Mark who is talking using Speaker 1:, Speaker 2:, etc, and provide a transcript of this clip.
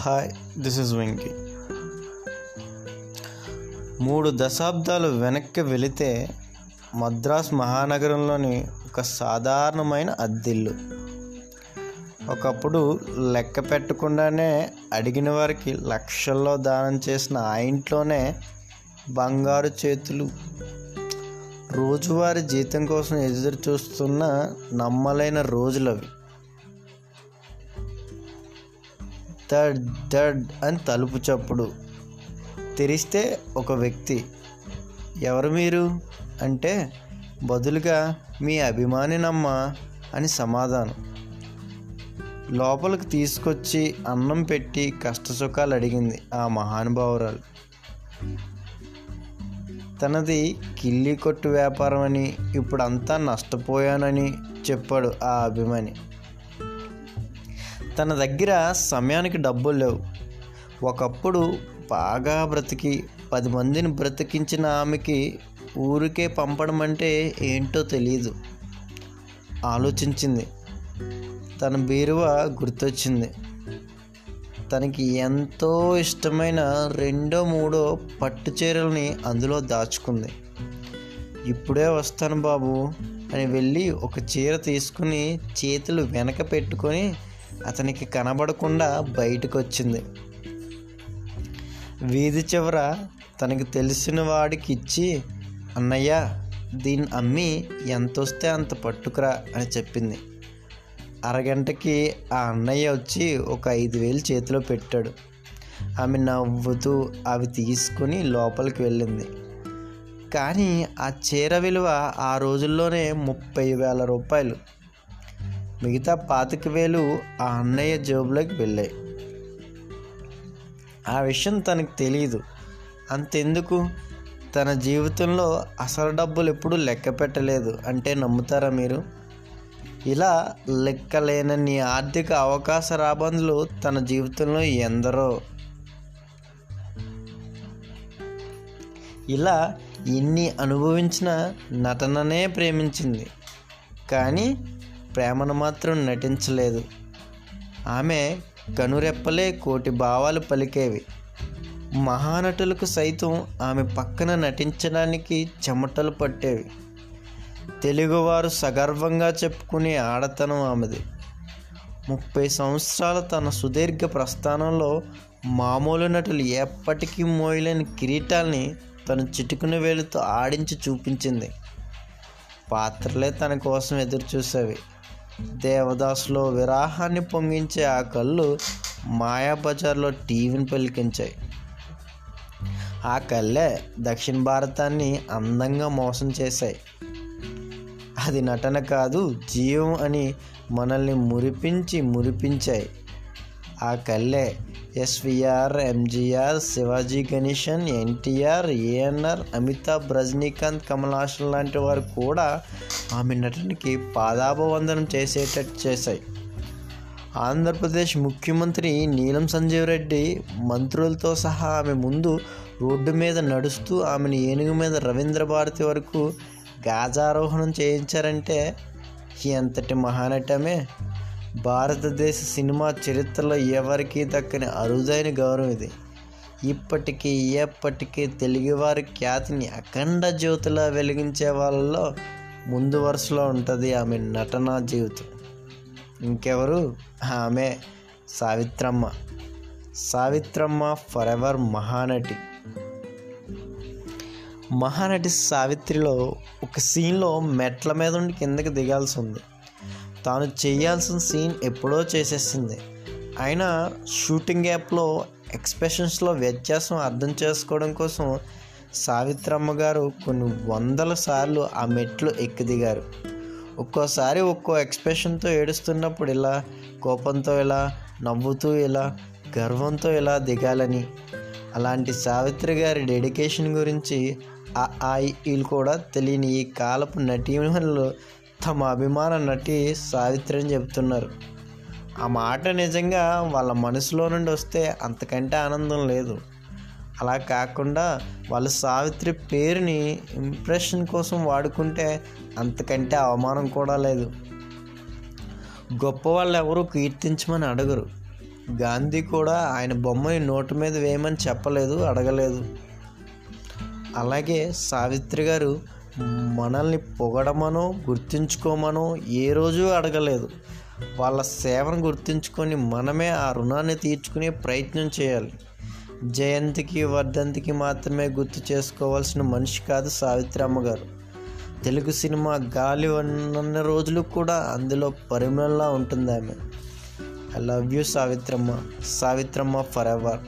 Speaker 1: Hi this is Venky మూడు దశాబ్దాలు వెనక్కి వెళితే మద్రాస్ మహానగరంలోని ఒక సాధారణమైన అద్దిల్లు. ఒకప్పుడు లెక్క పెట్టకుండానే అడిగిన వారికి లక్షల్లో దానం చేసిన ఆ ఇంట్లోనే బంగారు చేతులు. రోజువారీ జీతం కోసం ఎదురు చూస్తున్న నమ్మలేని రోజులవి. థర్డ్ దడ్ అని తలుపు చప్పుడు. తెరిస్తే ఒక వ్యక్తి ఎవరు మీరు? అంటే బదులుగా మీ అభిమానినమ్మ అని సమాధానం. లోపలికి తీసుకొచ్చి అన్నం పెట్టి కష్టసుఖాలు అడిగింది ఆ మహానుభావురాలు. తనది కిల్లి కొట్టు వ్యాపారం అని ఇప్పుడంతా నష్టపోయానని చెప్పాడు ఆ అభిమాని. తన దగ్గర సమయానికి డబ్బులు లేవు. ఒకప్పుడు బాగా బ్రతికి పది మందిని బ్రతికించిన ఆమెకి ఊరికే పంపడం అంటే ఏంటో తెలియదు ఆలోచించింది. తన బీరువా గుర్తొచ్చింది. తనకి ఎంతో ఇష్టమైన రెండో మూడో పట్టు చీరల్ని అందులో దాచుకుంది. ఇప్పుడే వస్తాను బాబు అని వెళ్ళి ఒక చీర తీసుకుని చేతులు వెనక పెట్టుకొని అతనికి కనబడకుండా బయటకు వచ్చింది వీధి చివర తనకి తెలిసిన వాడికి ఇచ్చి అన్నయ్య దీన్ని అమ్మి ఎంత వస్తే అంత పట్టుకురా అని చెప్పింది. అరగంటకి ఆ అన్నయ్య వచ్చి ఒక ఐదు వేలు చేతిలో పెట్టాడు. ఆమె నవ్వుతూ అవి తీసుకుని లోపలికి వెళ్ళింది. కానీ ఆ చీర విలువ ఆ రోజుల్లోనే ముప్పై వేల రూపాయలు. మిగతా పాతిక వేలు ఆ అన్నయ్య జేబులోకి వెళ్ళాయి. ఆ విషయం తనకు తెలియదు అంతెందుకు? తన జీవితంలో అసలు డబ్బులు ఎప్పుడూ లెక్క పెట్టలేదు అంటే నమ్ముతారా మీరు? ఇలా లెక్కలేనన్ని ఆర్థిక అవకాశ రాబందులు తన జీవితంలో ఎందరో. ఇలా ఎన్ని అనుభవించిన నటననే ప్రేమించింది. కానీ ప్రేమను మాత్రం నటించలేదు. ఆమె కనురెప్పలే కోటి భావాలు పలికేవి. మహానటులకు సైతం ఆమె పక్కన నటించడానికి చెమటలు పట్టేవి. తెలుగువారు సగర్వంగా చెప్పుకునే ఆడతనం ఆమెది. ముప్పై సంవత్సరాల తన సుదీర్ఘ ప్రస్థానంలో మామూలు నటులు ఎప్పటికీ మోయలేని కిరీటాల్ని తను చిటుకుని వేలుతో ఆడించి చూపించింది. పాత్రలే తన కోసం ఎదురు చూసేవి దేవదాసులో విరాహాన్ని పొంగించే ఆ కళ్ళు మాయాబజార్లో టీవీని పలికించాయి. ఆ కళ్ళే దక్షిణ భారతాన్ని అందంగా మోసం చేశాయి. అది నటన కాదు జీవం అని మనల్ని మురిపించి మురిపించాయి. ఆ కళ్ళే ఎస్విఆర్ ఎంజీఆర్ శివాజీ గణేశన్ ఎన్టీఆర్ ఏఎన్ఆర్ అమితాబ్ రజనీకాంత్ కమల్ హాసన్ లాంటి వారు కూడా ఆమె నటనకి పాదాభవందనం చేసేటట్టు చేశాయి. ఆంధ్రప్రదేశ్ ముఖ్యమంత్రి నీలం సంజీవ్ రెడ్డి మంత్రులతో సహా ఆమె ముందు రోడ్డు మీద నడుస్తూ ఆమెను ఏనుగు మీద రవీంద్ర భారతి వరకు గాజారోహణం చేయించారంటే ఎంతటి మహానటమే. భారతదేశ సినిమా చరిత్రలో ఎవరికీ దక్కని అరుదైన గౌరవం ఇది. ఇప్పటికీ ఎప్పటికీ తెలుగువారి ఖ్యాతిని అఖండ జ్యోతిలా వెలిగించే వాళ్ళలో ముందు వరుసలో ఉంటుంది ఆమె నటనా జీవితం. ఇంకెవరు? ఆమె Savitramma. Savitramma forever ever Mahanati. Mahanati సావిత్రిలో ఒక సీన్లో మెట్ల మీద ఉండి కిందకి దిగాల్సి ఉంది. తాను చేయాల్సిన సీన్ ఎప్పుడో చేసేసింది. అయినా షూటింగ్ యాప్లో ఎక్స్ప్రెషన్స్లో వ్యత్యాసం అర్థం చేసుకోవడం కోసం సావిత్రమ్మ గారు కొన్ని వందల సార్లు ఆ మెట్లు ఎక్కి దిగారు ఒక్కోసారి ఒక్కో ఎక్స్ప్రెషన్తో ఏడుస్తున్నప్పుడు ఇలా కోపంతో ఇలా నవ్వుతూ ఇలా గర్వంతో ఇలా దిగాలని. అలాంటి సావిత్రి గారి డెడికేషన్ గురించి ఆ ఆయిల్ కూడా తెలియని ఈ కాలపు నటీమణులు తమ అభిమాన నటి సావిత్రి అని చెప్తున్నారు. ఆ మాట నిజంగా వాళ్ళ మనసులో నుండి వస్తే అంతకంటే ఆనందం లేదు. అలా కాకుండా వాళ్ళ సావిత్రి పేరుని ఇంప్రెషన్ కోసం వాడుకుంటే అంతకంటే అవమానం కూడా లేదు. గొప్ప వాళ్ళు ఎవరు కీర్తించమని అడగరు. గాంధీ కూడా ఆయన బొమ్మని నోటు మీద వేయమని చెప్పలేదు అడగలేదు. అలాగే సావిత్రి గారు మనల్ని పొగడమనో గుర్తుంచుకోమనో ఏ రోజు అడగలేదు. వాళ్ళ సేవను గుర్తుంచుకొని మనమే ఆ రుణాన్ని తీర్చుకునే ప్రయత్నం చేయాలి. జయంతికి వర్ధంతికి మాత్రమే గుర్తు చేసుకోవాల్సిన మనిషి కాదు సావిత్రి అమ్మగారు. తెలుగు సినిమా గాలి ఉన్న రోజులు కూడా అందులో పరిమళంలా ఉంటుంది ఆమె I love you Savitramma. Savitramma forever